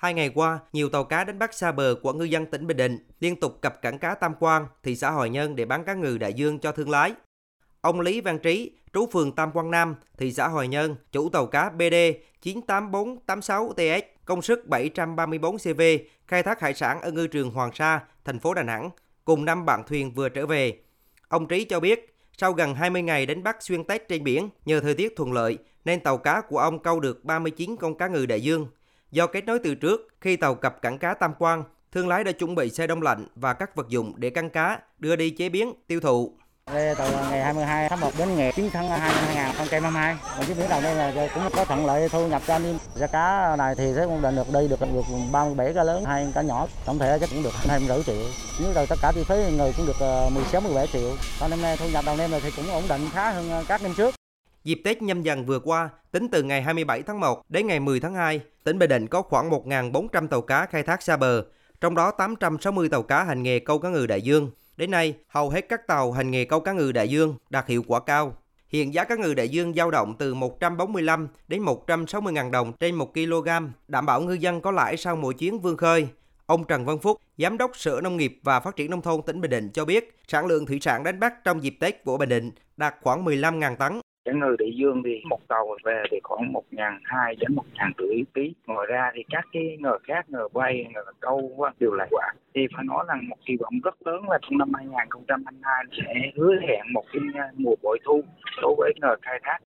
Hai ngày qua, nhiều tàu cá đánh bắt xa bờ của ngư dân tỉnh Bình Định liên tục cập cảng cá Tam Quan, thị xã Hòa Nhơn để bán cá ngừ đại dương cho thương lái. Ông Lý Văn Trí, trú phường Tam Quan Nam, thị xã Hòa Nhơn, chủ tàu cá BD 98486TS, công suất 734 CV, khai thác hải sản ở ngư trường Hoàng Sa, thành phố Đà Nẵng, cùng năm bạn thuyền vừa trở về. Ông Trí cho biết, sau gần 20 ngày đánh bắt xuyên Tết trên biển, nhờ thời tiết thuận lợi, nên tàu cá của ông câu được 39 con cá ngừ đại dương. Do kết nối từ trước, khi tàu cập cảng cá Tam Quan, thương lái đã chuẩn bị xe đông lạnh và các vật dụng để căng cá, đưa đi chế biến, tiêu thụ. Đây từ ngày 22 tháng 1 đến ngày 9 tháng 2 năm 2022. Còn cái biển đầu đây là cũng có thuận lợi thu nhập cho anh em. Giá cá này thì sẽ cũng được đi được được 37 cá lớn, hai cá nhỏ. Tổng thể chắc cũng được hai rưỡi triệu. Nếu đầu tất cả chi phí người cũng được ờ, 16 17 triệu. Còn năm nay thu nhập đầu năm thì cũng ổn định khá hơn ờ, các năm trước. Dịp Tết nhâm dần vừa qua, tính từ ngày 27 tháng 1 đến ngày 10 tháng 2, tỉnh Bình Định có khoảng 1.400 tàu cá khai thác xa bờ, trong đó 860 tàu cá hành nghề câu cá ngừ đại dương. Đến nay, hầu hết các tàu hành nghề câu cá ngừ đại dương đạt hiệu quả cao. Hiện giá cá ngừ đại dương dao động từ 145 đến 160 ngàn đồng trên 1 kg, đảm bảo ngư dân có lãi sau mỗi chuyến vươn khơi. Ông Trần Văn Phúc, Giám đốc Sở Nông nghiệp và Phát triển Nông thôn tỉnh Bình Định cho biết, sản lượng thủy sản đánh bắt trong dịp Tết của Bình Định đạt khoảng 15.000 tấn. Cá ngừ đại dương thì một tàu về thì khoảng một ngàn hai đến một ngàn rưỡi ký. Ngoài ra thì các cái ngờ khác, ngờ bay, ngờ câu đều lại quả. Thì phải nói rằng một kỳ vọng rất lớn là trong năm 2022 sẽ hứa hẹn một cái mùa bội thu đối với ngờ khai thác